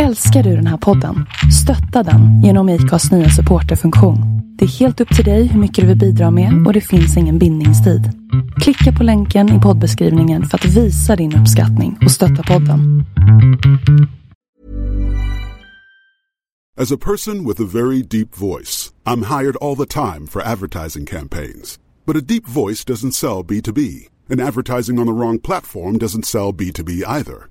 Älskar du den här podden? Stötta den genom IKAs nya supporterfunktion. Det är helt upp till dig hur mycket du vill bidra med och det finns ingen bindningstid. Klicka på länken i poddbeskrivningen för att visa din uppskattning och stötta podden. As a person with a very deep voice, I'm hired all the time for advertising campaigns. But a deep voice doesn't sell B2B, and advertising on the wrong platform doesn't sell B2B either.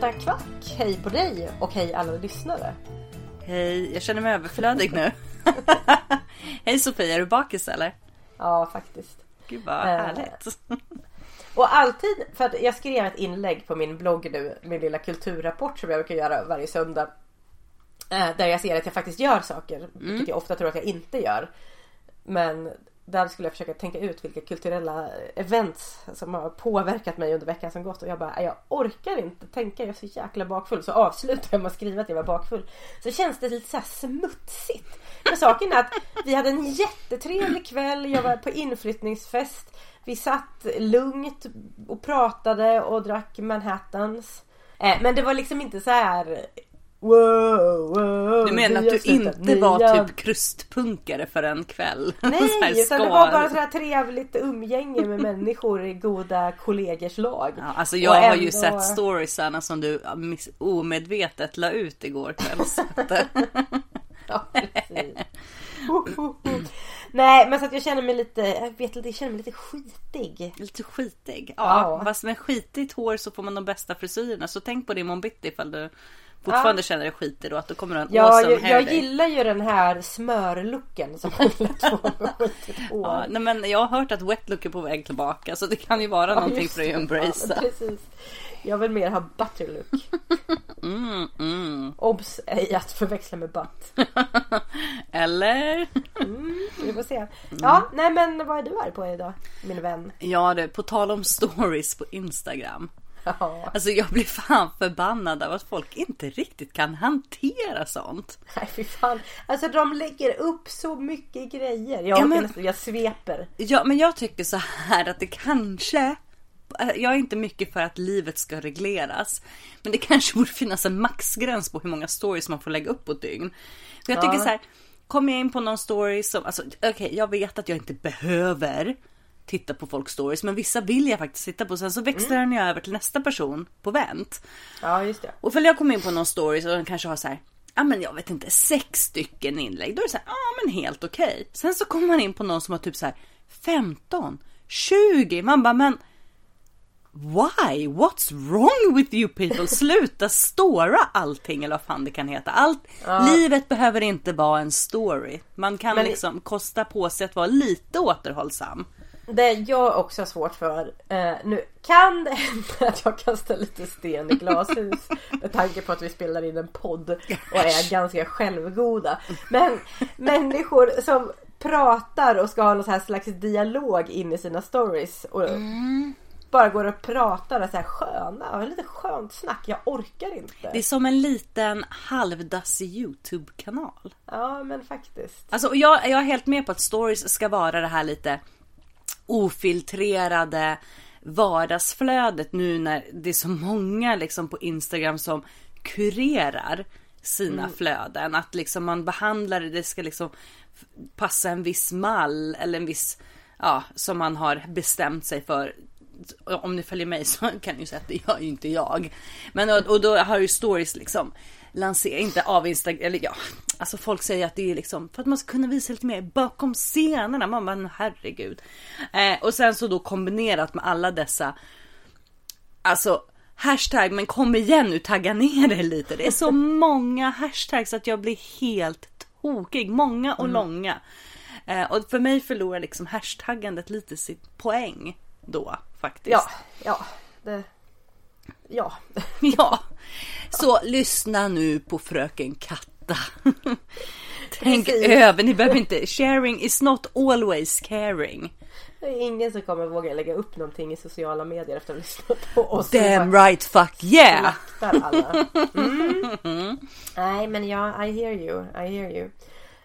Kattakvack, hej på dig och hej alla lyssnare. Hej, jag känner mig överflödig nu. Hej Sofia, är du bakis eller? Ja, faktiskt. Gud vad Eh, härligt. Och alltid, för att jag skrev ett inlägg på min blogg nu, min lilla kulturrapport som jag brukar göra varje söndag. eh, Där jag ser att jag faktiskt gör saker, vilket jag ofta tror att jag inte gör. Men där skulle jag försöka tänka ut vilka kulturella events som har påverkat mig under veckan som gått och jag bara, jag orkar inte tänka, jag är så jäkla bakfull. Så avslutar jag med att skriva att jag var bakfull. Så känns det lite så här smutsigt. Men saken är att vi hade en jättetrevlig kväll, jag var på inflyttningsfest. Vi satt lugnt och pratade och drack Manhattans. Eh, men det var liksom inte så här Wow, wow, Du menar att du inte var typ krustpunkare för en kväll? Så här Nej, utan det var bara sådär trevligt umgänge med människor i goda kollegers lag. Ja, alltså Och jag har ju sett storiesarna som du omedvetet la ut igår kväll. så att, Ja, precis. Nej, men så att jag känner mig lite, jag vet inte, jag känner mig lite skitig. Lite skitig. Ja, Ja. fast med skitigt hår så får man de bästa frisyrerna. Så tänk på det imorgon bitti ifall du fortfarande känner dig skitig då. Att då kommer du ha en Ja, awesome jag, jag gillar ju den här smörlooken som hår. Ja, nej men jag har hört att wet look är på väg tillbaka så det kan ju vara någonting just för dig att embracea. Ja. Jag vill mer ha butterlook. Mm, mm. Obs! Ej att förväxla med butt. Eller? Vi får se. Ja, nej men vad är du arg på idag? Min vän. Ja du, på tal om stories på Instagram. Ja, Alltså jag blir fan förbannad av att folk inte riktigt kan hantera sånt. nej fy fan. Alltså de lägger upp så mycket grejer. Jag, Ja, men- nästan, jag sveper. Ja, men jag tycker så här att det kanske jag är inte mycket för att livet ska regleras. Men det kanske borde finnas en maxgräns på hur många stories man får lägga upp på ett dygn. För jag tycker så här, kommer jag in på någon story som, alltså okej jag vet att jag inte behöver titta på folks stories. Men vissa vill jag faktiskt titta på. Sen så växlar den ju över till nästa person på vänt. Ja, just det. Och för jag kommer in på någon story så den kanske har så här, ja men jag vet inte, sex stycken inlägg. Då är det så här, ja men helt okej. Sen så kommer man in på någon som har typ så här 15, 20. Man bara, men Why? What's wrong with you people? Sluta stora allting eller vad fan det kan heta. Allt, Livet behöver inte vara en story. Man kan Men- liksom kosta på sig att vara lite återhållsam. Det jag också har svårt för. Eh, nu kan det hända att jag kastar lite sten i glashus. med tanke på att vi spelar in en podd och är ganska självgoda. Men människor som pratar och ska ha någon slags dialog in i sina stories. Och bara går och pratar så här sköna, lite skönt snack. Jag orkar inte. Det är som en liten halvdassig YouTube-kanal. Ja men faktiskt. Alltså jag, jag är helt med på att stories ska vara det här lite ofiltrerade vardagsflödet nu när det är så många liksom på Instagram som kurerar sina Mm. flöden. Att liksom man behandlar det, det ska liksom passa en viss mall eller en viss, ja, som man har bestämt sig för. Om ni följer mig så kan ni ju säga att det gör ju inte jag. Men och, och då har ju stories liksom lanserat, inte av Instagram, eller ja, alltså folk säger att det är liksom för att man ska kunna visa lite mer bakom scenerna. Man bara, "Men herregud. Eh, och sen så då kombinerat med alla dessa, alltså hashtag, men kom igen nu, tagga ner det lite. Det är så många hashtags att jag blir helt tokig. Många och långa. Eh, och för mig förlorar liksom hashtaggandet lite sitt poäng då faktiskt. Ja, ja. Det, ja. Ja. Så lyssna nu på fröken Katta. Tänk Precis. över, ni behöver inte, sharing is not always caring. Det är ingen som kommer våga lägga upp någonting i sociala medier efter att ha lyssnat på oss. Damn right fuck yeah! alla. Mm. Nej men ja, I hear you, I hear you.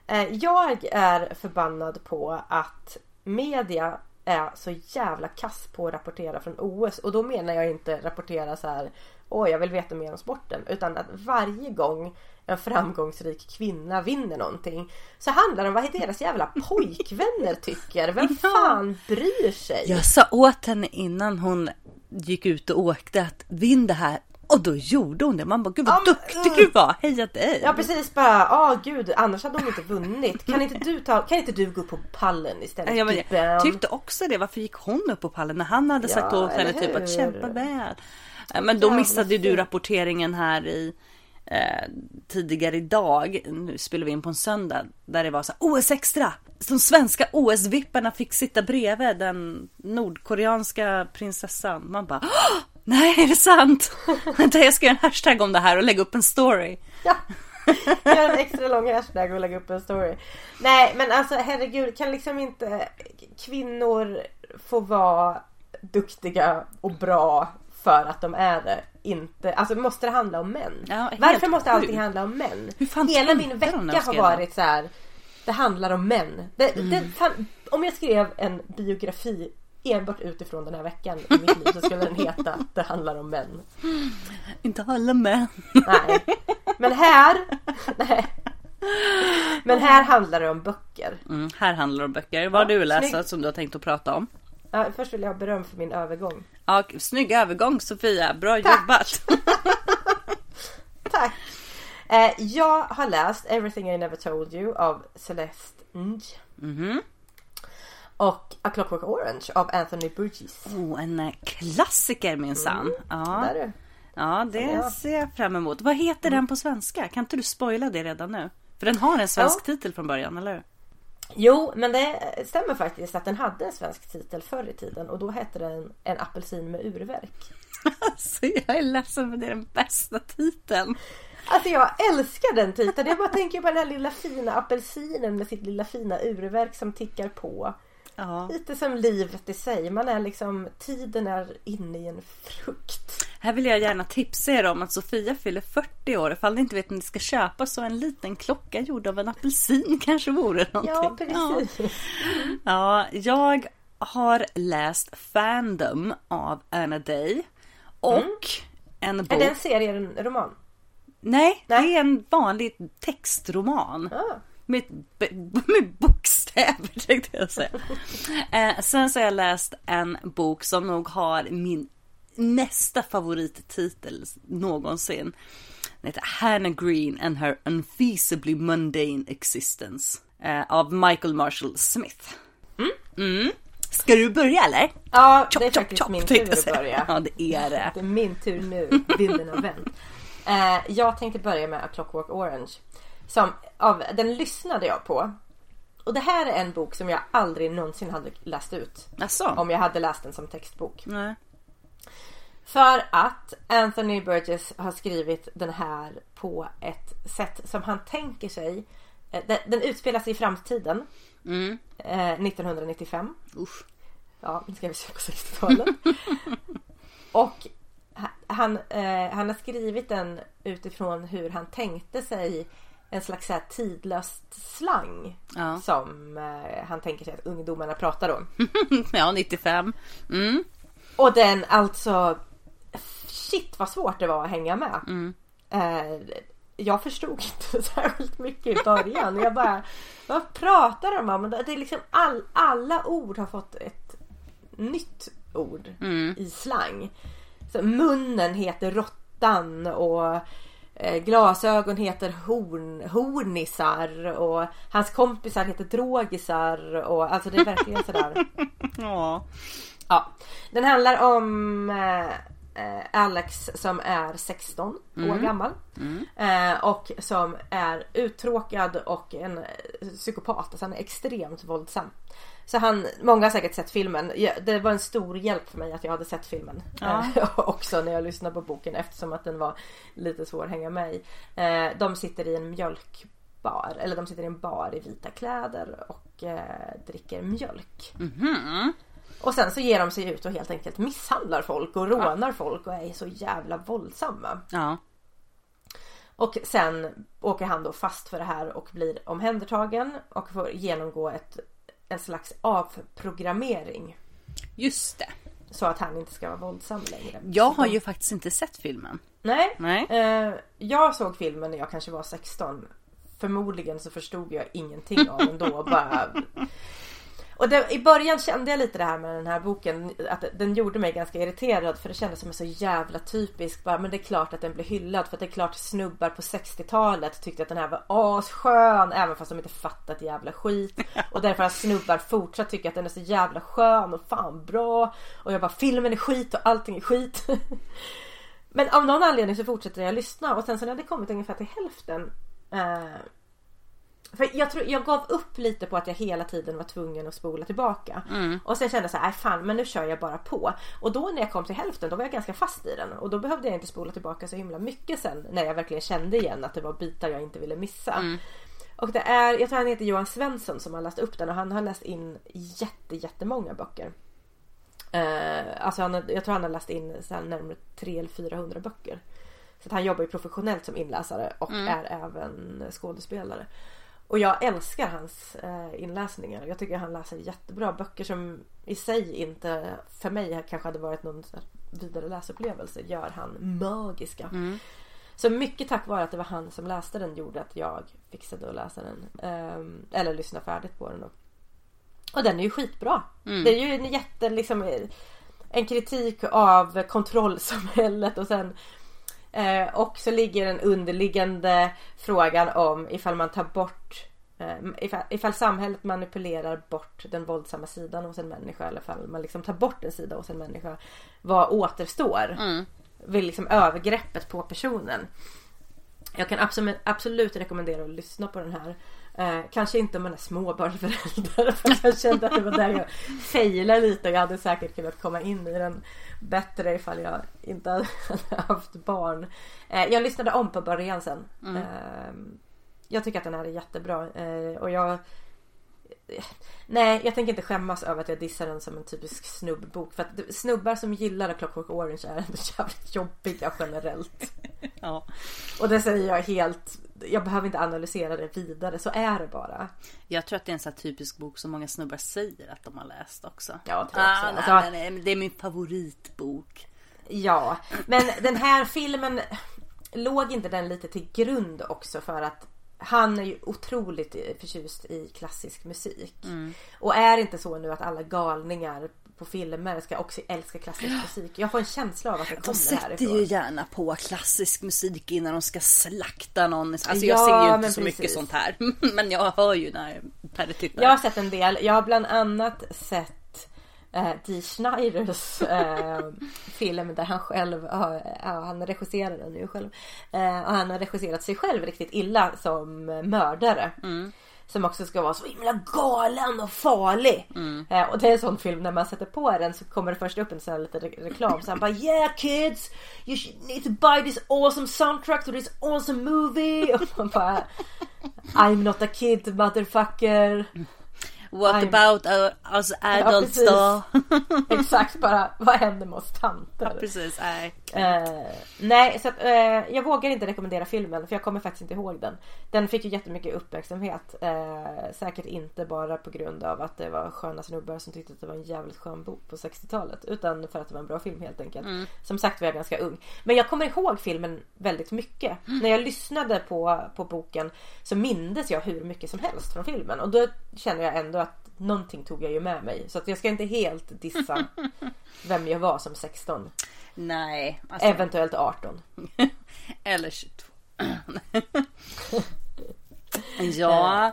Eh, Jag är förbannad på att media är så jävla kass på att rapportera från OS och då menar jag inte rapportera så här Åh jag vill veta mer om sporten utan att varje gång en framgångsrik kvinna vinner någonting så handlar det om vad deras jävla pojkvänner tycker. Vem fan bryr sig? Jag sa åt henne innan hon gick ut och åkte att vinn det här och då gjorde hon det. Man bara gud vad men, duktig uh. du var, heja dig! Ja precis bara, ja gud annars hade hon inte vunnit. Kan inte du, ta, kan inte du gå upp på pallen istället? Ja, men jag tyckte också det. Varför gick hon upp på pallen när han hade sagt Ja, åt henne typ att kämpa väl. Men då missade ju du rapporteringen här i eh, tidigare idag. Nu spelar vi in på en söndag där det var så här, OS extra. De svenska OS-vipparna fick sitta bredvid den nordkoreanska prinsessan. Man bara "Åh, Nej, är det sant? Vänta, jag ska göra en hashtag om det här och lägga upp en story. Ja. Gör en extra lång hashtag och lägga upp en story. Nej men alltså herregud kan liksom inte kvinnor få vara duktiga och bra för att de är det? Inte, alltså måste det handla om män? Ja, Varför måste allting sjukt. handla om män? Hela min vecka har varit så här. Det handlar om män. Det, Mm. det, om jag skrev en biografi enbart utifrån den här veckan i mitt liv så skulle den heta Det handlar om män. Inte alla män. Nej. Men här, nej. Men här handlar det om böcker. Mm, här handlar det om böcker. Vad har du läst som du har tänkt att prata om? Ja, först vill jag ha beröm för min övergång. Ja, snygg övergång Sofia, bra jobbat! Tack! Eh, jag har läst Everything I Never Told You av Celeste Ng. Mhm. Och A Clockwork Orange av Anthony Burgess. Oh, en eh, klassiker minsann. Ja, Där du. ja, det jag. ser jag fram emot. Vad heter den på svenska? Kan inte du spoila det redan nu? För den har en svensk Ja. titel från början, eller hur? Jo, men det stämmer faktiskt att den hade en svensk titel förr i tiden och då hette den En apelsin med urverk. Alltså, jag är ledsen men det är den bästa titeln. Alltså jag älskar den titeln. Jag bara tänker på den här lilla fina apelsinen med sitt lilla fina urverk som tickar på. Ja. Lite som livet i sig. Man är liksom, tiden är inne i en frukt. Här vill jag gärna tipsa er om att Sofia fyller 40 år. Ifall ni inte vet när ni ska köpa så en liten klocka gjord av en apelsin kanske vore någonting. Ja, precis. Ja, jag har läst Fandom av Anna Day. Och en bok. Är det en serie, en roman? Nej, Nej. det är en vanlig textroman. Ah. Med, med bokstäver tänkte jag säga. eh, sen så har jag läst en bok som nog har min nästa favorittitel någonsin. Den heter Hannah Green and her unfeasibly mundane existence. Eh, av Michael Marshall Smith. Mm. Ska du börja eller? Ja, Chop, det är chop, faktiskt chop, min tur att börja. Ja, det är det. Det är min tur nu. Bilden har vänt. Eh, jag tänkte börja med A Clockwork Orange. Som, av, den lyssnade jag på. Och det här är en bok som jag aldrig någonsin hade läst ut. Jaså? Om jag hade läst den som textbok. Nej. För att Anthony Burgess har skrivit den här på ett sätt som han tänker sig. eh, Den, den utspelar sig i framtiden. Mm. Eh, 1995. Usch. Ja, den skrevs på 60-talet. och ha- han, eh, han har skrivit den utifrån hur han tänkte sig en slags så här tidlöst slang. Ja. Som eh, han tänker sig att ungdomarna pratar om. Ja, 95. Mm. Och den alltså Shit vad svårt det var att hänga med. Eh, jag förstod inte särskilt mycket i början. Jag bara Vad pratar de om? Det är liksom all, alla ord har fått ett nytt ord i slang. Så munnen heter råttan och eh, glasögon heter horn, hornisar och hans kompisar heter drogisar och alltså det är verkligen sådär. Ja. Ja, den handlar om eh, eh, Alex som är 16 år gammal. Eh, och som är uttråkad och en eh, psykopat. Alltså han är extremt våldsam. Så han, många har säkert sett filmen. Det var en stor hjälp för mig att jag hade sett filmen. Ja. Eh, också när jag lyssnade på boken eftersom att den var lite svår att hänga med i. Eh, de sitter i en mjölkbar. Eller de sitter i en bar i vita kläder och eh, dricker mjölk. Och sen så ger de sig ut och helt enkelt misshandlar folk och rånar folk och är så jävla våldsamma. Ja. Och sen åker han då fast för det här och blir omhändertagen och får genomgå ett, en slags avprogrammering. Just det. Så att han inte ska vara våldsam längre. Jag har ju faktiskt inte sett filmen. Nej. Nej. Eh, jag såg filmen när jag kanske var 16. Förmodligen så förstod jag ingenting av den då. Bara... Och det, i början kände jag lite det här med den här boken. Att den gjorde mig ganska irriterad. För det kändes som en så jävla typisk. Bara, men det är klart att den blir hyllad. För att det är klart snubbar på 60-talet tyckte att den här var asskön. Även fast de inte fattat jävla skit. Och därför har snubbar fortsatt tycka att den är så jävla skön och fan bra. Och jag bara filmen är skit och allting är skit. Men av någon anledning så fortsätter jag lyssna och sen så när det kommit ungefär till hälften eh, För jag tror jag gav upp lite på att jag hela tiden var tvungen att spola tillbaka. Och sen kände jag så här, "Nej, fan men nu kör jag bara på. Och då när jag kom till hälften då var jag ganska fast i den. Och då behövde jag inte spola tillbaka så himla mycket sen. När jag verkligen kände igen att det var bitar jag inte ville missa. Och det är, jag tror han heter Johan Svensson som har läst upp den och han har läst in jätte, jättemånga böcker. Eh, alltså han, jag tror han har läst in så här närmare 300 eller 400 böcker. Så att han jobbar ju professionellt som inläsare och är även skådespelare. Och jag älskar hans eh, inläsningar. Jag tycker han läser jättebra böcker som i sig inte för mig kanske hade varit någon vidare läsupplevelse. Gör han magiska. Så mycket tack vare att det var han som läste den gjorde att jag fixade att läsa den. Ehm, eller lyssna färdigt på den. då. Och den är ju skitbra. Det är ju en jätte liksom eh, en kritik av kontrollsamhället och sen eh, och så ligger den underliggande frågan om ifall man tar bort eh, ifall, ifall samhället manipulerar bort den våldsamma sidan hos en människa eller ifall man liksom tar bort en sida hos en människa. Vad återstår? Vid liksom övergreppet på personen. Jag kan absolut, absolut rekommendera att lyssna på den här. Eh, kanske inte om man är småbarnsförälder för jag kände att det var där jag failade lite jag hade säkert kunnat komma in i den bättre ifall jag inte hade haft barn. Eh, jag lyssnade om på början sen. Eh, jag tycker att den här är jättebra eh, och jag Nej, jag tänker inte skämmas över att jag dissar den som en typisk snubbbok. För att snubbar som gillar A Clockwork Orange är ändå jävligt jobbiga generellt. Ja. Och det säger jag helt... Jag behöver inte analysera det vidare, så är det bara. Jag tror att det är en sån här typisk bok som många snubbar säger att de har läst också. Ja, jag tror också ah, det. nej, Alltså- nej, nej, det är min favoritbok. Ja, men den här filmen låg inte den lite till grund också för att han är ju otroligt förtjust i klassisk musik. Och är inte så nu att alla galningar på filmer ska också älska klassisk musik. Jag får en känsla av att det De kommer sätter härifrån. ju gärna på klassisk musik innan de ska slakta någon. Alltså jag Ja, ser ju inte så mycket precis. sånt här. Men jag hör ju när Perre tittar. Jag har sett en del. Jag har bland annat sett eh, Dee Schneiders eh, film där han själv har, ja, han regisserar den ju själv. Eh, och han har regisserat sig själv riktigt illa som mördare. Som också ska vara så himla galen och farlig. Eh, och det är en sån film när man sätter på den så kommer det först upp en sån här liten re- reklam. Så han bara Yeah kids! You should need to buy this awesome soundtrack to this awesome movie. Och man bara I'm not a kid motherfucker. What I'm- about uh, us adults precis. då? Exakt bara, vad händer med oss tanter? ja, precis. Nej. Eh, nej, så att, eh, jag vågar inte rekommendera filmen för jag kommer faktiskt inte ihåg den. Den fick ju jättemycket uppmärksamhet. Eh, säkert inte bara på grund av att det var sköna snubbar som tyckte att det var en jävligt skön bok på 60-talet. Utan för att det var en bra film helt enkelt. Som sagt var jag ganska ung. Men jag kommer ihåg filmen väldigt mycket. När jag lyssnade på, på boken så mindes jag hur mycket som helst från filmen. Och då känner jag ändå att någonting tog jag ju med mig. Så att jag ska inte helt dissa vem jag var som 16. Nej. Alltså, Eventuellt 18. Eller 22. ja.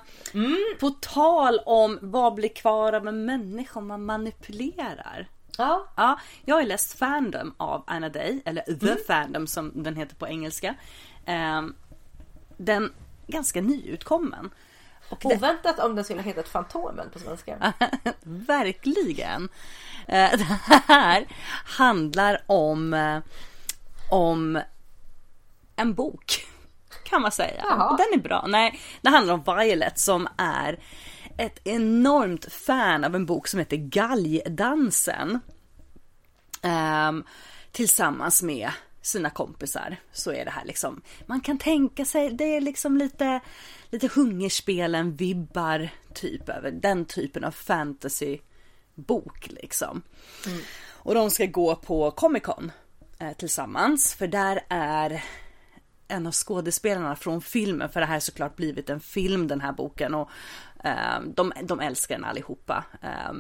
På tal om vad blir kvar av en människa om man manipulerar. Ja. Ja, jag har läst Fandom av Anna Day, eller The Fandom som den heter på engelska. Ehm, den ganska nyutkommen. Och det, Oväntat om den skulle hetat Fantomen på svenska. verkligen. Eh, det här handlar om, eh, om en bok. Kan man säga. Jaha. Den är bra. Nej, det handlar om Violet som är ett enormt fan av en bok som heter Galgdansen. Ehm, tillsammans med sina kompisar så är det här liksom. Man kan tänka sig, det är liksom lite, lite hungerspelen vibbar typ över den typen av fantasy bok liksom. Och de ska gå på Comic Con eh, tillsammans för där är en av skådespelarna från filmen, för det här har såklart blivit en film den här boken och eh, de, de älskar den allihopa. Eh,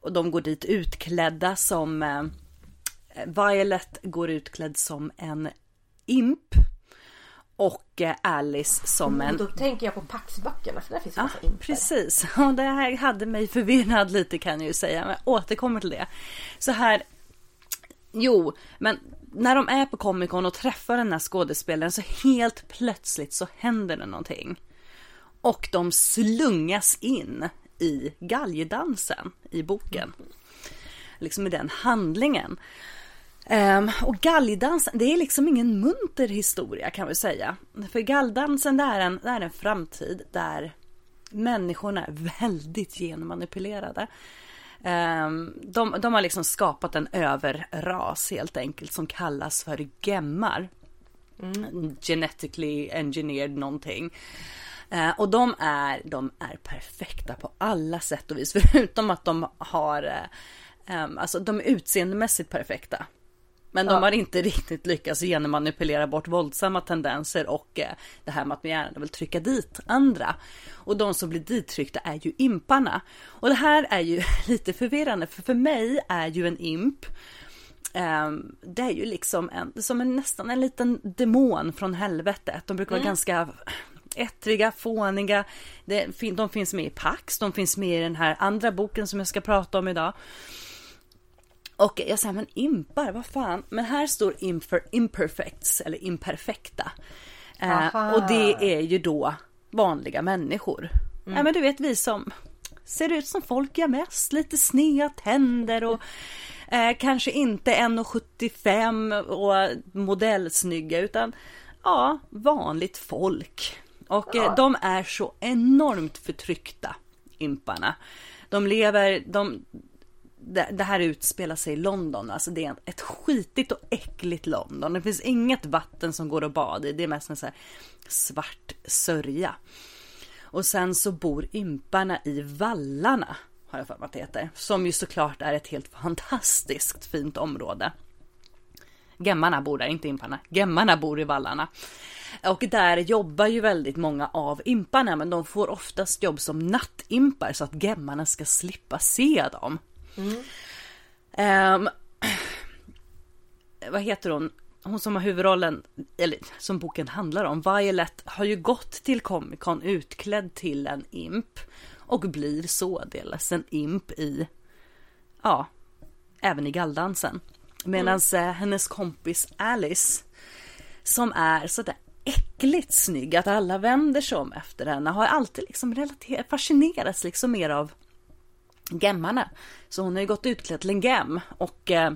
och de går dit utklädda som eh, Violet går utklädd som en imp och eh, Alice som en Och då tänker jag på Paxböckerna för där finns det Ja, imper. precis. Och det här hade mig förvirrad lite kan jag ju säga, men jag återkommer till det. Så här, jo, men när de är på Comic Con och träffar den här skådespelaren så helt plötsligt så händer det någonting. Och de slungas in i galgdansen i boken. Liksom i den handlingen. Um, och galgdansen, det är liksom ingen munter historia kan vi säga. För galgdansen det är en, det är en framtid där människorna är väldigt genmanipulerade. Um, de, de har liksom skapat en överras helt enkelt som kallas för gemmar. Genetically engineered någonting. Uh, och de är, de är perfekta på alla sätt och vis. Förutom att de har, uh, alltså de är utseendemässigt perfekta. Men de Ja. har inte riktigt lyckats genmanipulera bort våldsamma tendenser och eh, det här med att man gärna vill trycka dit andra. Och de som blir dittryckta är ju imparna. Och det här är ju lite förvirrande för för mig är ju en imp Ehm, det är ju liksom en, som en, nästan en liten demon från helvetet. De brukar vara ganska ettriga, fåniga. Det, de finns med i Pax, de finns med i den här andra boken som jag ska prata om idag. Och jag säger, men impar, vad fan? Men här står imp för imperfects, eller imperfekta. Eh, och det är ju då vanliga människor. Ja, men du vet vi som ser ut som folk gör mest, lite sneda tänder och eh, kanske inte 1,75 och modellsnygga utan ja, vanligt folk. Och eh, de är så enormt förtryckta, imparna. De lever, de, det, det här utspelar sig i London, alltså det är ett skitigt och äckligt London. Det finns inget vatten som går att bada i, det är mest en så här svart sörja. Och sen så bor imparna i vallarna, har jag för mig att det heter. Som ju såklart är ett helt fantastiskt fint område. Gemmarna bor där, inte imparna. Gemmarna bor i vallarna. Och där jobbar ju väldigt många av imparna, men de får oftast jobb som nattimpar så att gemmarna ska slippa se dem. Ehm, vad heter hon? Hon som har huvudrollen, eller som boken handlar om, Violet, har ju gått till Comic Con utklädd till en imp. Och blir således en imp i, ja, även i galldansen. Medan eh, hennes kompis Alice, som är sådär äckligt snygg att alla vänder sig om efter henne, har alltid liksom relater- fascinerats liksom mer av gemmarna. Så hon har ju gått utklädd till en gem och eh,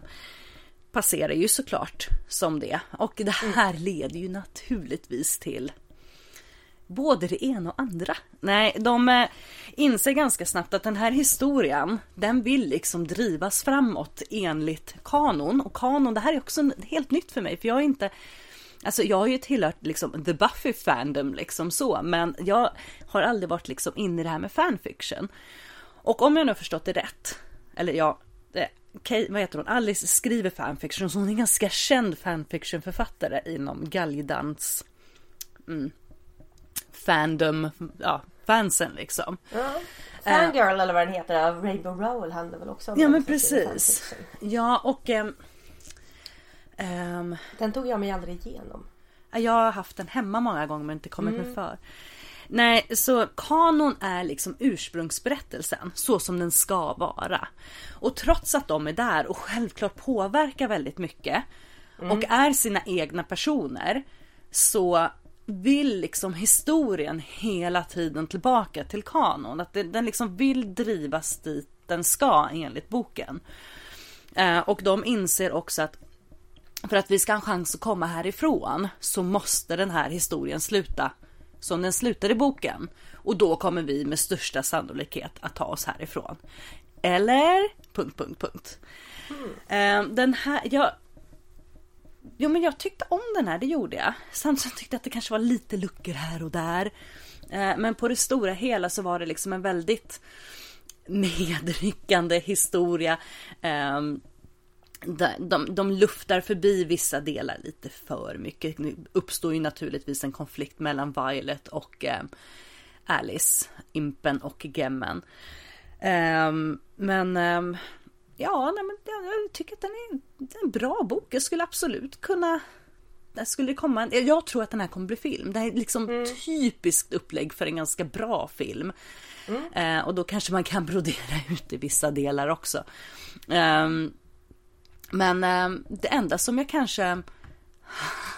passerar ju såklart som det. Och det här leder ju naturligtvis till både det ena och andra. Nej, de eh, inser ganska snabbt att den här historien, den vill liksom drivas framåt enligt kanon. Och kanon, det här är också helt nytt för mig, för jag är inte Alltså jag har ju tillhört liksom the Buffy fandom liksom så, men jag har aldrig varit liksom inne i det här med fanfiction. Och om jag nu har förstått det rätt, eller ja, Kay, vad heter hon, Alice skriver fanfiction, så hon är en ganska känd fanfictionförfattare inom galgdans mm, fandom, ja, fansen liksom. Ja. Fangirl uh, eller vad den heter av Rainbow Rowell handlar väl också om Ja men precis. Ja och um, um, Den tog jag mig aldrig igenom. Jag har haft den hemma många gånger men inte kommit mm. mig för. Nej, så kanon är liksom ursprungsberättelsen så som den ska vara. Och trots att de är där och självklart påverkar väldigt mycket mm. och är sina egna personer så vill liksom historien hela tiden tillbaka till kanon. Att den liksom vill drivas dit den ska enligt boken. Eh, och de inser också att för att vi ska ha en chans att komma härifrån så måste den här historien sluta som den slutar i boken. Och då kommer vi med största sannolikhet att ta oss härifrån. Eller? Punkt, punkt, punkt. Mm. Den här, jag... Jo men jag tyckte om den här, det gjorde jag. Samtidigt tyckte jag att det kanske var lite luckor här och där. Ehm, men på det stora hela så var det liksom en väldigt nedryckande historia. Ehm, de, de luftar förbi vissa delar lite för mycket. Det uppstår ju naturligtvis en konflikt mellan Violet och eh, Alice, Impen och Gemmen. Um, men um, ja, nej, men jag tycker att den är, en bra bok. Jag skulle absolut kunna det skulle komma en, jag tror att den här kommer bli film. Det här är liksom mm. typiskt upplägg för en ganska bra film. Mm. Eh, och då kanske man kan brodera ut i vissa delar också. Um, men eh, det enda som jag kanske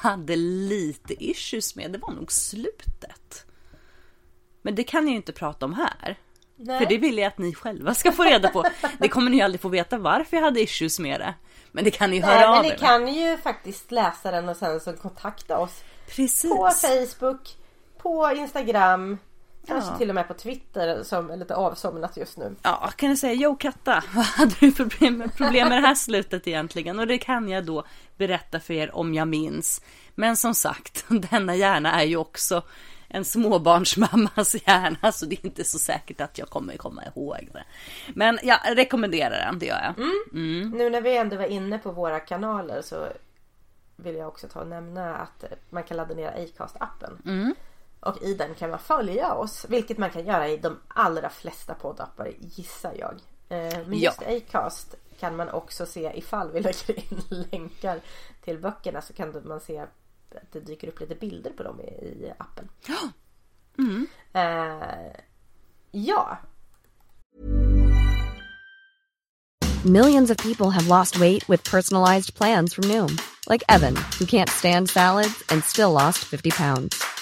hade lite issues med, det var nog slutet. Men det kan jag ju inte prata om här. Nej. För det vill jag att ni själva ska få reda på. Det kommer ni aldrig få veta varför jag hade issues med det. Men det kan ni höra Nej, av men ni kan ju faktiskt läsa den och sen så kontakta oss. Precis. På Facebook, på Instagram, Kanske ja. till och med på Twitter som är lite avsomnat just nu. Ja, kan jag säga Jo Katta, vad hade du för problem, problem med det här slutet egentligen? Och det kan jag då berätta för er om jag minns. Men som sagt, denna hjärna är ju också en småbarnsmammas hjärna så det är inte så säkert att jag kommer komma ihåg det. Men jag rekommenderar den, det gör jag. Mm. Mm. Nu när vi ändå var inne på våra kanaler så vill jag också ta och nämna att man kan ladda ner Acast-appen. Mm. Och i den kan man följa oss, vilket man kan göra i de allra flesta poddappar gissar jag. Eh, men just ja. Acast kan man också se ifall vi lägger in länkar till böckerna så kan man se att det dyker upp lite bilder på dem i, appen. Mm. Uh, ja. Millions of people have lost weight with personalized plans from Noom. Like Evan, who can't stand salads and still lost 50 pounds.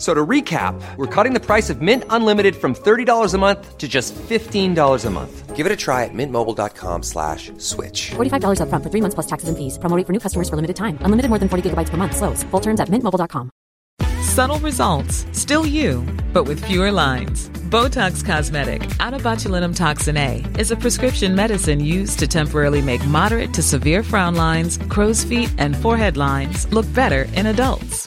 So to recap, we're cutting the price of Mint Unlimited from $30 a month to just $15 a month. Give it a try at mintmobile.com slash switch. $45 up front for three months plus taxes and fees. Promoting for new customers for limited time. Unlimited more than 40 gigabytes per month. Slows. Full terms at mintmobile.com. Subtle results. Still you, but with fewer lines. Botox Cosmetic, out of botulinum toxin A, is a prescription medicine used to temporarily make moderate to severe frown lines, crow's feet, and forehead lines look better in adults.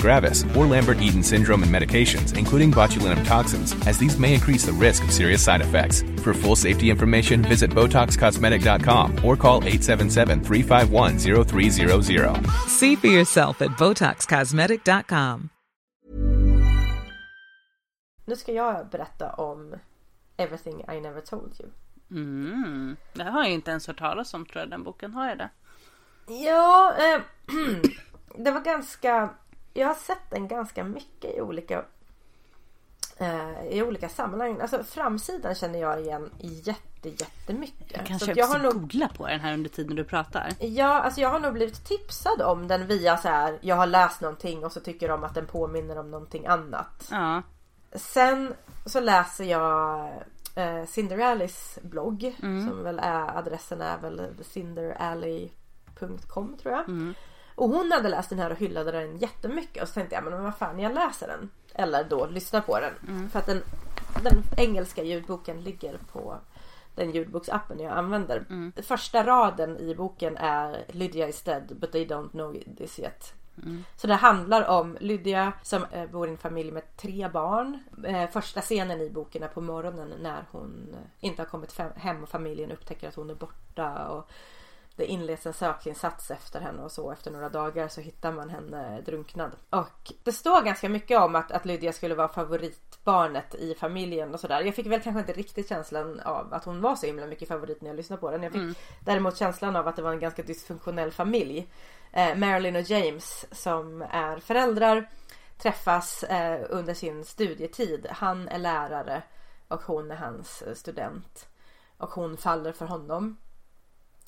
gravis, or Lambert-Eaton syndrome and medications, including botulinum toxins, as these may increase the risk of serious side effects. For full safety information, visit BotoxCosmetic.com or call 877-351-0300. See for yourself at BotoxCosmetic.com. Nu ska jag berätta om Everything I Never Told You. Mm. Det har jag inte ens hört talas om tror jag den boken. Har jag det? Ja, eh, det var ganska... Jag har sett den ganska mycket i olika eh, i olika sammanhang. Alltså framsidan känner jag igen jätte, jättemycket. Jag kanske Så jag har nog, googla på den här under tiden du pratar. ja, alltså jag har nog blivit tipsad om den via så här. Jag har läst någonting och så tycker de att den påminner om någonting annat. Ja. Sen så läser jag eh, Cinderallis blogg. Mm. Som väl är adressen är väl cinderalley.com tror jag. Mm. Och hon hade läst den här och hyllade den jättemycket. Och så tänkte jag men vad fan jag läser den. Eller då lyssnar på den. Mm. För att den, den engelska ljudboken ligger på den ljudboksappen jag använder. Mm. Första raden i boken är Lydia is dead but they don't know this yet. Mm. Så det handlar om Lydia som eh, bor i en familj med tre barn. Eh, första scenen i boken är på morgonen när hon eh, inte har kommit hem och familjen upptäcker att hon är borta. Och det inleds en sökinsats efter henne och så efter några dagar så hittar man henne drunknad. Och det står ganska mycket om att, att Lydia skulle vara favoritbarnet i familjen och sådär. Jag fick väl kanske inte riktigt känslan av att hon var så himla mycket favorit när jag lyssnade på den. Jag fick däremot känslan av att det var en ganska dysfunktionell familj. Eh, Marilyn och James som är föräldrar träffas eh, under sin studietid. Han är lärare och hon är hans student. Och hon faller för honom.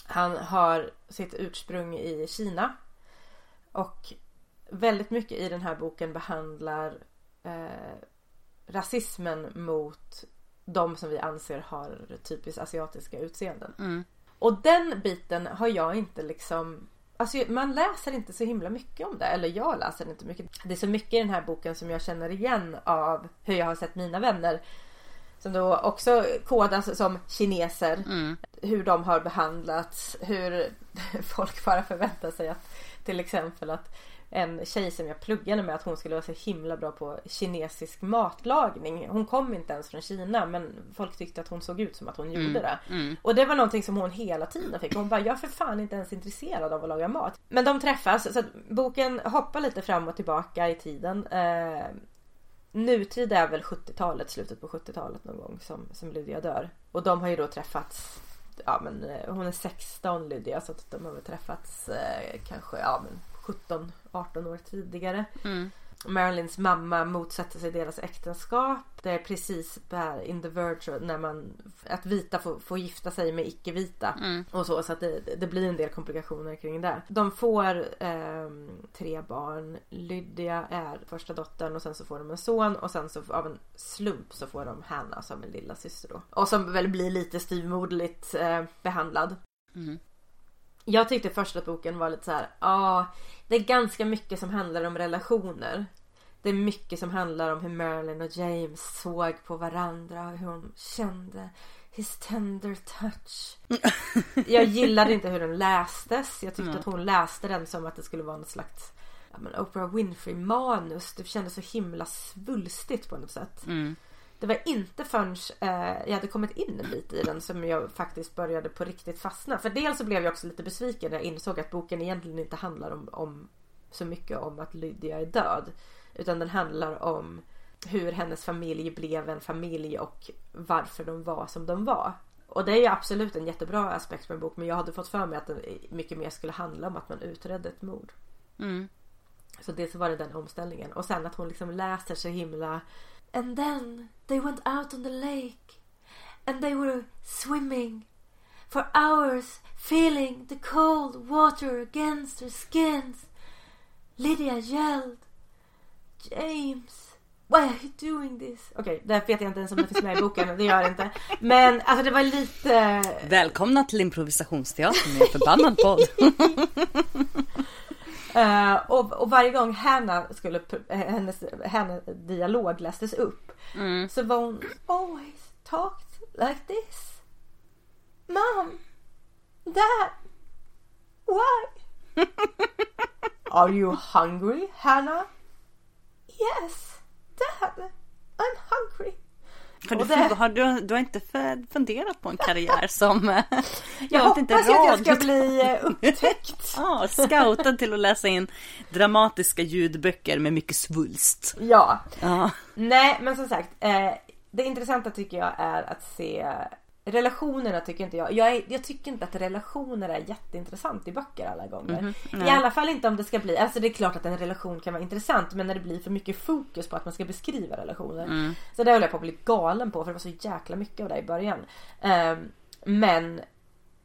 Han har sitt ursprung i Kina. Och väldigt mycket i den här boken behandlar eh, rasismen mot de som vi anser har typiskt asiatiska utseenden. Mm. Och den biten har jag inte liksom Alltså man läser inte så himla mycket om det. Eller jag läser inte mycket. Det är så mycket i den här boken som jag känner igen av hur jag har sett mina vänner. Som då också kodas som kineser. Mm. Hur de har behandlats. Hur folk bara förväntar sig att till exempel att en tjej som jag pluggade med att hon skulle vara så himla bra på kinesisk matlagning. Hon kom inte ens från Kina men folk tyckte att hon såg ut som att hon gjorde det. Mm. Och det var någonting som hon hela tiden fick. Hon bara, jag är för fan inte ens intresserad av att laga mat. Men de träffas så boken hoppar lite fram och tillbaka i tiden. Nutid är väl 70-talet, slutet på 70-talet någon gång som, som Lydia dör. Och de har ju då träffats Ja men eh, hon är 16 Lydia så att de har väl träffats eh, kanske ja men 17-18 år tidigare. Mm. Marilyns mamma motsätter sig deras äktenskap. Det är precis där in the verge när man att vita får, får gifta sig med icke-vita Mm. och så så att det, det blir en del komplikationer kring det. De får ehm, tre barn. Lydia är första dottern och sen så får de en son och sen så av en slump så får de Hanna som en lilla syster då. Och som väl blir lite styvmoderligt eh, behandlad. Mm. Jag tyckte först att boken var lite så här, ja, det är ganska mycket som handlar om relationer. Det är mycket som handlar om hur Marilyn och James såg på varandra och hur hon kände his tender touch. Jag gillade inte hur den lästes. Jag tyckte att hon läste den som att det skulle vara något slags men Oprah Winfrey manus. Det kändes så himla svulstigt på något sätt. Mm. Det var inte förrän eh, jag hade kommit in en bit i den som jag faktiskt började på riktigt fastna. För dels så blev jag också lite besviken när jag insåg att boken egentligen inte handlar om, om så mycket om att Lydia är död. Utan den handlar om hur hennes familj blev en familj och varför de var som de var. Och det är ju absolut en jättebra aspekt med en bok men jag hade fått för mig att den mycket mer skulle handla om att man utredde ett mord. Mm. Så dels så var det den omställningen. Och sen att hon liksom läser så himla And then they went out on the lake and they were swimming for hours feeling the cold water against their skins. Lydia yelled James Why are you doing this? Okej, okay, därför vet jag inte ens om det finns med i boken. Det gör det inte. Men alltså det var lite... Välkomna till improvisationsteatern med förbannad podd. uh, och, och, varje gång Hanna skulle, hennes, hennes dialog lästes upp mm. så var hon always talked like this. Mom, Dad, why? Are you hungry, Hannah? Yes. Dad, I'm hungry. Har du, det... har du, du har inte funderat på en karriär som... jag, jag hoppas inte, att jag ska bli eh, upptäckt. ja, scoutad till att läsa in dramatiska ljudböcker med mycket svulst. Ja. ja. Nej, men som sagt. Eh, det intressanta tycker jag är att se Relationerna tycker inte jag. Jag, är, jag, tycker inte att relationer är jätteintressant i böcker alla gånger. Mm. I alla fall inte om det ska bli, alltså det är klart att en relation kan vara intressant men när det blir för mycket fokus på att man ska beskriva relationer. Mm. Så det höll jag på att bli galen på för det var så jäkla mycket av det i början. Um, men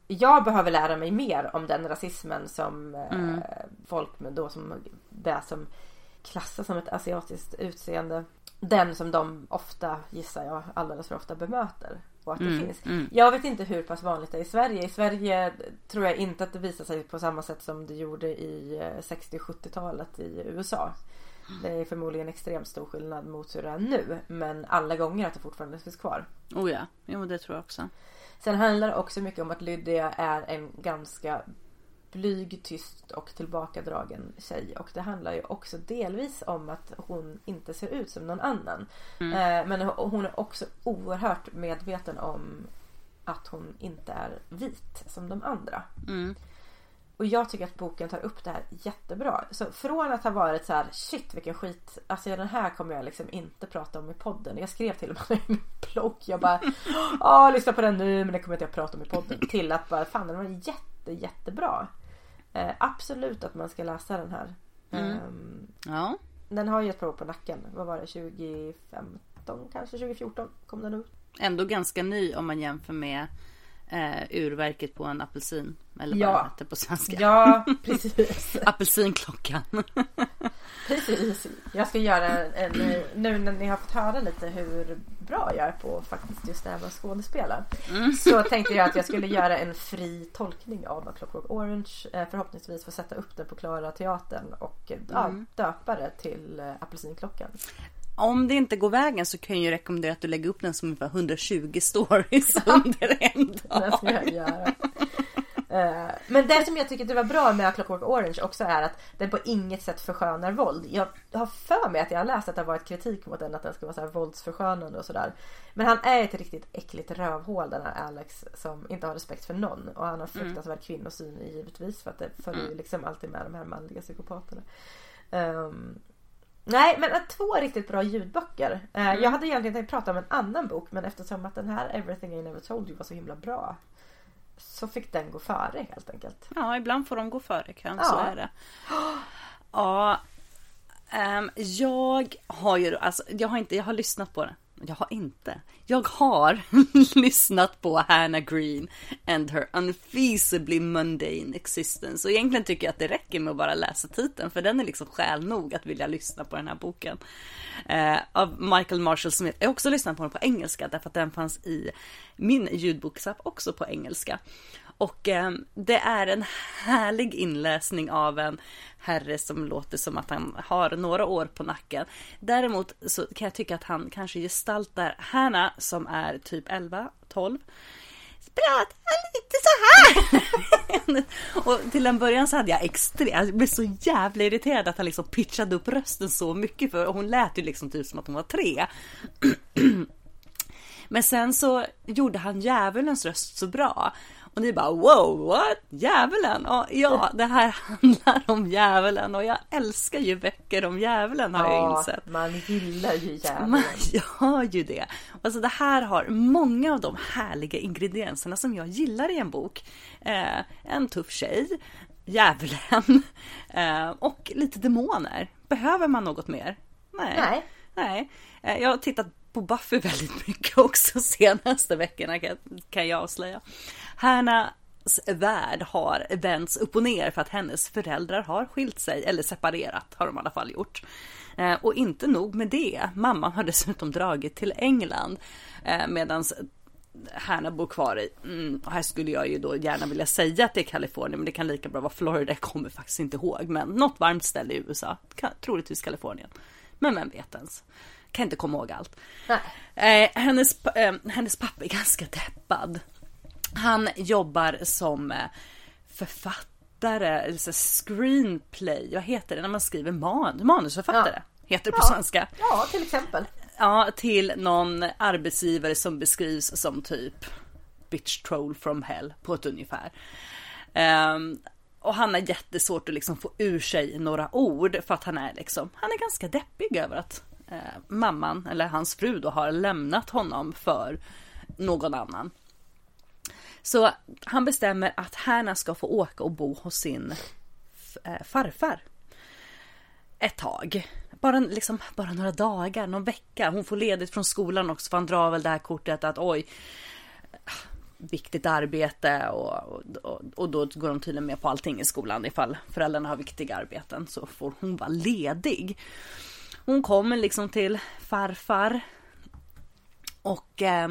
jag behöver lära mig mer om den rasismen som eh, mm. folk med då som det som klassas som ett asiatiskt utseende. Den som de ofta, gissar jag, alldeles för ofta bemöter på att det mm, finns. Mm. Jag vet inte hur pass vanligt det är i Sverige. I Sverige tror jag inte att det visar sig på samma sätt som det gjorde i 60-70-talet eh, i USA. Det är förmodligen extremt stor skillnad mot hur det är nu. Men alla gånger att det fortfarande finns kvar. Oh ja, jo det tror jag också. Sen handlar det också mycket om att Lydia är en ganska blyg, tyst och tillbakadragen tjej. Och det handlar ju också delvis om att hon inte ser ut som någon annan. Mm. Eh, men hon är också oerhört medveten om att hon inte är vit som de andra. Mm. Och jag tycker att boken tar upp det här jättebra. Så från att ha varit så här shit vilken skit. Alltså den här kommer jag liksom inte prata om i podden. Jag skrev till och med i min blogg. Jag bara ja lyssna på den nu men det kommer inte jag prata om i podden. Till att bara fan den var jätte jättebra. Eh, absolut att man ska läsa den här. Mm. Um, ja. Den har ju ett prov på nacken. Vad var det? 2015 kanske? 2014 kom den ut. Ändå ganska ny om man jämför med eh, urverket på en apelsin. Eller vad ja. det på svenska. Ja, precis. Apelsinklockan. precis. Jag ska göra en, nu när ni har fått höra lite hur bra jag är på faktiskt just det här med att skådespela. Mm. Så tänkte jag att jag skulle göra en fri tolkning av A Clockwork Orange. Eh, förhoppningsvis få sätta upp den på Klara Teatern och mm. döpa det till eh, Apelsinklockan. Om det inte går vägen så kan jag ju rekommendera att du lägger upp den som ungefär 120 stories under en dag. Det ska jag göra. Eh, men det som jag tycker det var bra med A Clockwork Orange också är att den på inget sätt förskönar våld. Jag har för mig att jag har läst att det har varit kritik mot den att den ska vara så här våldsförskönande och sådär. Men han är ett riktigt äckligt rövhål den här Alex som inte har respekt för någon. Och han har mm. fruktansvärd mm. kvinnosyn givetvis för att det följer mm. liksom alltid med de här manliga psykopaterna. Um, Nej men två riktigt bra ljudböcker. Eh, mm. Jag hade egentligen tänkt prata om en annan bok men eftersom att den här Everything I Never Told You var så himla bra. Så fick den gå före helt enkelt. Ja ibland får de gå före kön, ja. så är det. Ja. Um, jag har ju alltså, jag har inte, jag har lyssnat på den. Jag har inte. Jag har lyssnat på Hannah Green and her unfeasibly mundane existence. Och egentligen tycker jag att det räcker med att bara läsa titeln. För den är liksom skäl nog att vilja lyssna på den här boken. Eh, av Michael Marshall Smith. Jag har också lyssnat på den på engelska. Därför att den fanns i min ljudboksapp också på engelska. Och eh, det är en härlig inläsning av en herre som låter som att han har några år på nacken. Däremot så kan jag tycka att han kanske gestaltar Hanna som är typ 11, 12 pratar lite så här. och till en början så hade jag extremt, jag blev så jävla irriterad att han liksom pitchade upp rösten så mycket för hon lät ju liksom typ som att hon var tre. Men sen så gjorde han djävulens röst så bra och ni bara wow, what? Djävulen? Och ja, det här handlar om djävulen och jag älskar ju böcker om djävulen har ja, jag insett. man gillar ju djävulen. Man gör ju det. Alltså det här har många av de härliga ingredienserna som jag gillar i en bok. Eh, en tuff tjej, djävulen eh, och lite demoner. Behöver man något mer? Nej. Nej. Nej. Eh, jag har tittat på Buffy väldigt mycket också senaste veckorna kan jag avslöja. Hannas värld har vänts upp och ner för att hennes föräldrar har skilt sig eller separerat har de i alla fall gjort. Eh, och inte nog med det, mamman har dessutom dragit till England. Eh, Medan Hanna bor kvar i, mm, och här skulle jag ju då gärna vilja säga att det är Kalifornien men det kan lika bra vara Florida, jag kommer faktiskt inte ihåg. Men något varmt ställe i USA, troligtvis Kalifornien. Men vem vet ens? Kan inte komma ihåg allt. Eh, hennes, eh, hennes pappa är ganska deppad. Han jobbar som eh, författare, eller så screenplay, vad heter det när man skriver man, manusförfattare? Heter det på Ja. svenska. Ja, till exempel. Ja, till någon arbetsgivare som beskrivs som typ bitch troll from hell på ett ungefär. Ehm, och han har jättesvårt att liksom få ur sig några ord för att han är liksom, han är ganska deppig över att eh, mamman eller hans fru då har lämnat honom för någon annan. Så han bestämmer att Hanna ska få åka och bo hos sin eh, farfar. Ett tag. Bara, liksom, bara några dagar, någon vecka. Hon får ledigt från skolan också för han drar väl det här kortet att oj, viktigt arbete och, och, och då går de tydligen med på allting i skolan. Ifall föräldrarna har viktiga arbeten så får hon vara ledig. Hon kommer liksom till farfar. Och eh,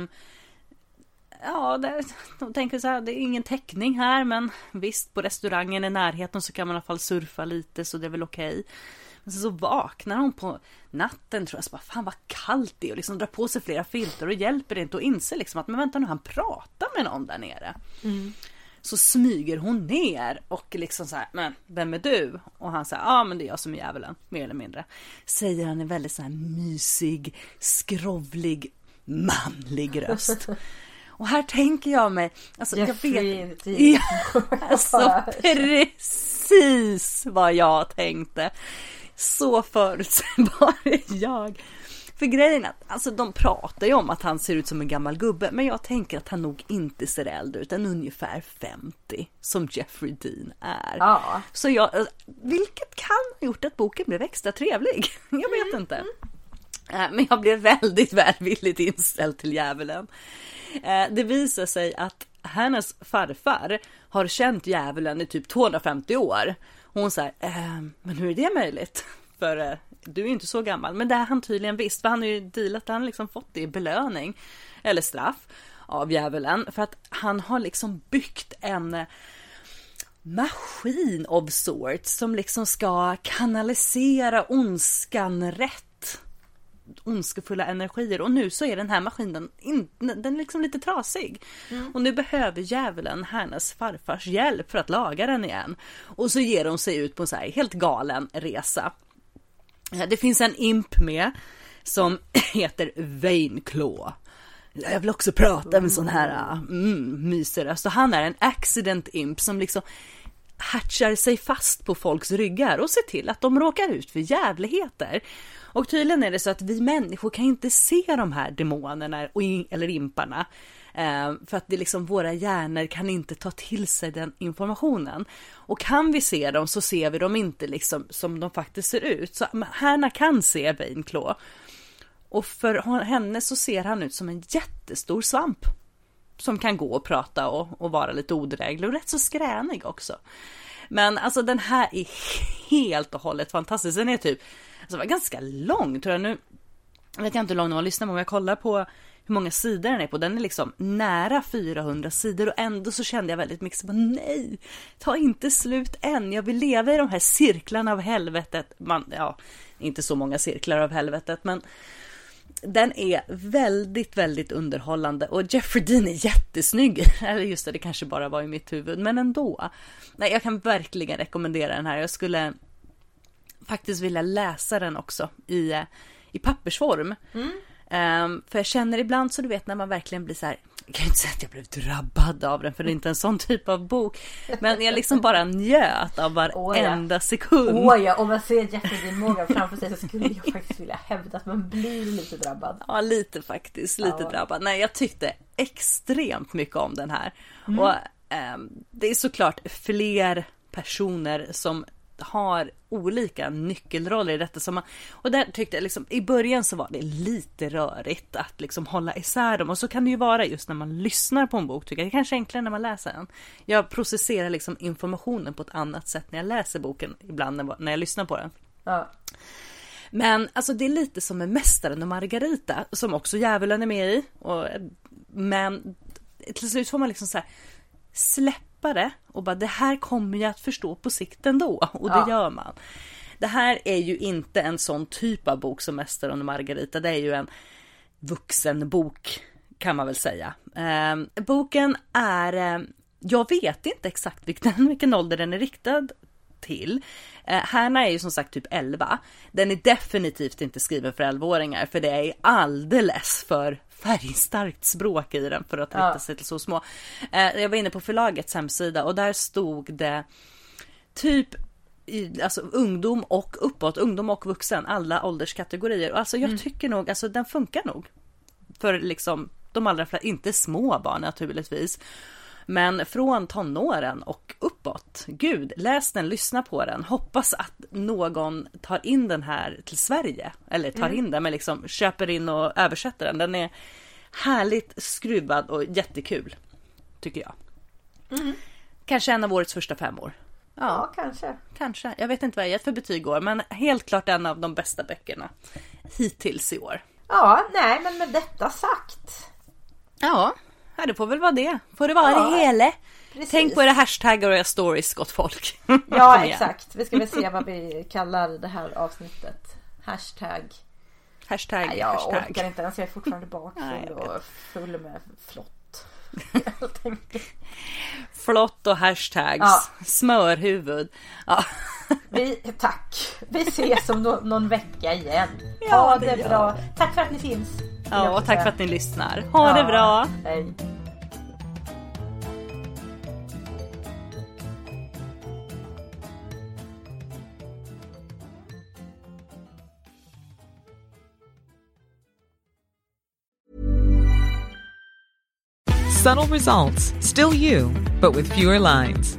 Ja, det, de tänker så här, det är ingen täckning här men visst på restaurangen i närheten så kan man i alla fall surfa lite så det är väl okej. Men sen så vaknar hon på natten tror jag så bara fan vad kallt det är och liksom drar på sig flera filter och hjälper det inte och inser liksom att men vänta nu han pratar med någon där nere. Så smyger hon ner och liksom så här, men vem är du? Och han säger, ja ah, men det är jag som är djävulen, mer eller mindre. Säger han en väldigt så här mysig, skrovlig, manlig röst. Och här tänker jag mig, alltså jag vet, ja, alltså precis vad jag tänkte. Så förutsägbar är jag. För grejen är att alltså, de pratar ju om att han ser ut som en gammal gubbe, men jag tänker att han nog inte ser äldre ut än ungefär 50 som Jeffrey Dean är. Ja. Så jag, eh, vilket kan ha gjort att boken blev extra trevlig. Jag vet Mm, inte. Eh, Men jag blev väldigt välvilligt inställd till djävulen. Eh, det visar sig att hennes farfar har känt djävulen i typ 250 år. Hon säger, eh, men hur är det möjligt? För eh, du är ju inte så gammal. Men det har han tydligen visst, för han har ju dealat, han har liksom fått det i belöning. Eller straff av djävulen. För att han har liksom byggt en maskin of sorts som liksom ska kanalisera ondskan rätt. Ondskefulla energier och nu så är den här maskinen in, den är liksom lite trasig. Och nu behöver djävulen hennes farfars hjälp för att laga den igen. Och så ger hon sig ut på en så här helt galen resa. Det finns en imp med som heter Vainclaw. Jag vill också prata med sån här mm, mysig Så han är en accident imp som liksom hatchar sig fast på folks ryggar och ser till att de råkar ut för jävligheter. Och tydligen är det så att vi människor kan inte se de här demonerna eller imparna. Eh, för att det liksom våra hjärnor kan inte ta till sig den informationen. Och kan vi se dem så ser vi dem inte liksom som de faktiskt ser ut. Så Hanna kan se Vainclaw. Och för henne så ser han ut som en jättestor svamp. Som kan gå och prata och, och vara lite odräglig och rätt så skränig också. Men alltså den här är helt och hållet fantastisk. Den är typ, alltså var ganska lång tror jag nu. vet Jag inte hur lång den var, lyssna på om jag kollar på hur många sidor den är på. Den är liksom nära 400 sidor och ändå så kände jag väldigt mycket så bara, nej, ta inte slut än. Jag vill leva i de här cirklarna av helvetet. Man, ja, inte så många cirklar av helvetet, men den är väldigt, väldigt underhållande och Jeffrey Dean är jättesnygg. Eller just det, det kanske bara var i mitt huvud, men ändå. Nej, jag kan verkligen rekommendera den här. Jag skulle faktiskt vilja läsa den också i, i pappersform. Um, för jag känner ibland så du vet när man verkligen blir så här. Jag kan inte säga att jag blev drabbad av den för det är inte en sån typ av bok. Men jag liksom bara njöt av varenda sekund. Åh ja, om man ser Jeffrey Morgan framför sig så skulle jag faktiskt vilja hävda att man blir lite drabbad. Ja, lite faktiskt. Lite Ja. drabbad. Nej, jag tyckte extremt mycket om den här. Och ehm, det är såklart fler personer som har olika nyckelroller i detta. Som man, och där tyckte jag liksom, i början så var det lite rörigt att liksom hålla isär dem. Och så kan det ju vara just när man lyssnar på en bok tycker jag. Det är kanske enklare när man läser den. Jag processerar liksom informationen på ett annat sätt när jag läser boken ibland när jag lyssnar på den. Ja. Men alltså det är lite som med Mästaren och Margarita som också djävulen är med i. Och, men till slut får man liksom så här, släppa det och bara det här kommer jag att förstå på sikt ändå och det Ja. gör man. Det här är ju inte en sån typ av bok som Mästaren och Margarita. Det är ju en vuxenbok kan man väl säga. Eh, boken är, eh, jag vet inte exakt vilken, vilken ålder den är riktad till. Eh, Hanna är ju som sagt typ 11. Den är definitivt inte skriven för 11-åringar för det är alldeles för färgstarkt språk i den för att rikta Ja. sig till så små. Eh, jag var inne på förlagets hemsida och där stod det typ i, alltså ungdom och uppåt, ungdom och vuxen, alla ålderskategorier. Och alltså jag tycker nog, alltså den funkar nog. För liksom de allra flesta, inte små barn naturligtvis. Men från tonåren och uppåt. Gud, läs den, lyssna på den. Hoppas att någon tar in den här till Sverige. Eller tar in den, men liksom köper in och översätter den. Den är härligt skruvad och jättekul. Tycker jag. Kanske en av årets första femmor. Ja, kanske. Kanske. Jag vet inte vad jag gett för betyg år, men helt klart en av de bästa böckerna hittills i år. Ja, nej men med detta sagt. Ja, ja det får väl vara det. Får det vara Ja, det hela. precis. Tänk på era hashtaggar och era stories, gott folk. Ja, exakt. Vi ska väl se vad vi kallar det här avsnittet. Hashtag. Hashtag, Nej, jag hashtag. orkar inte ens. Jag är fortfarande bakfull och full med flott. Flott och hashtags. Ja. Smörhuvud. Ja. Vi, tack. Vi ses om no någon vecka igen. Ja, ha det det, gör bra. Tack för att ni finns. Ja, och tack för att ni lyssnar. Ha det Ja, bra. Hej. Subtle results, still you, but with fewer lines.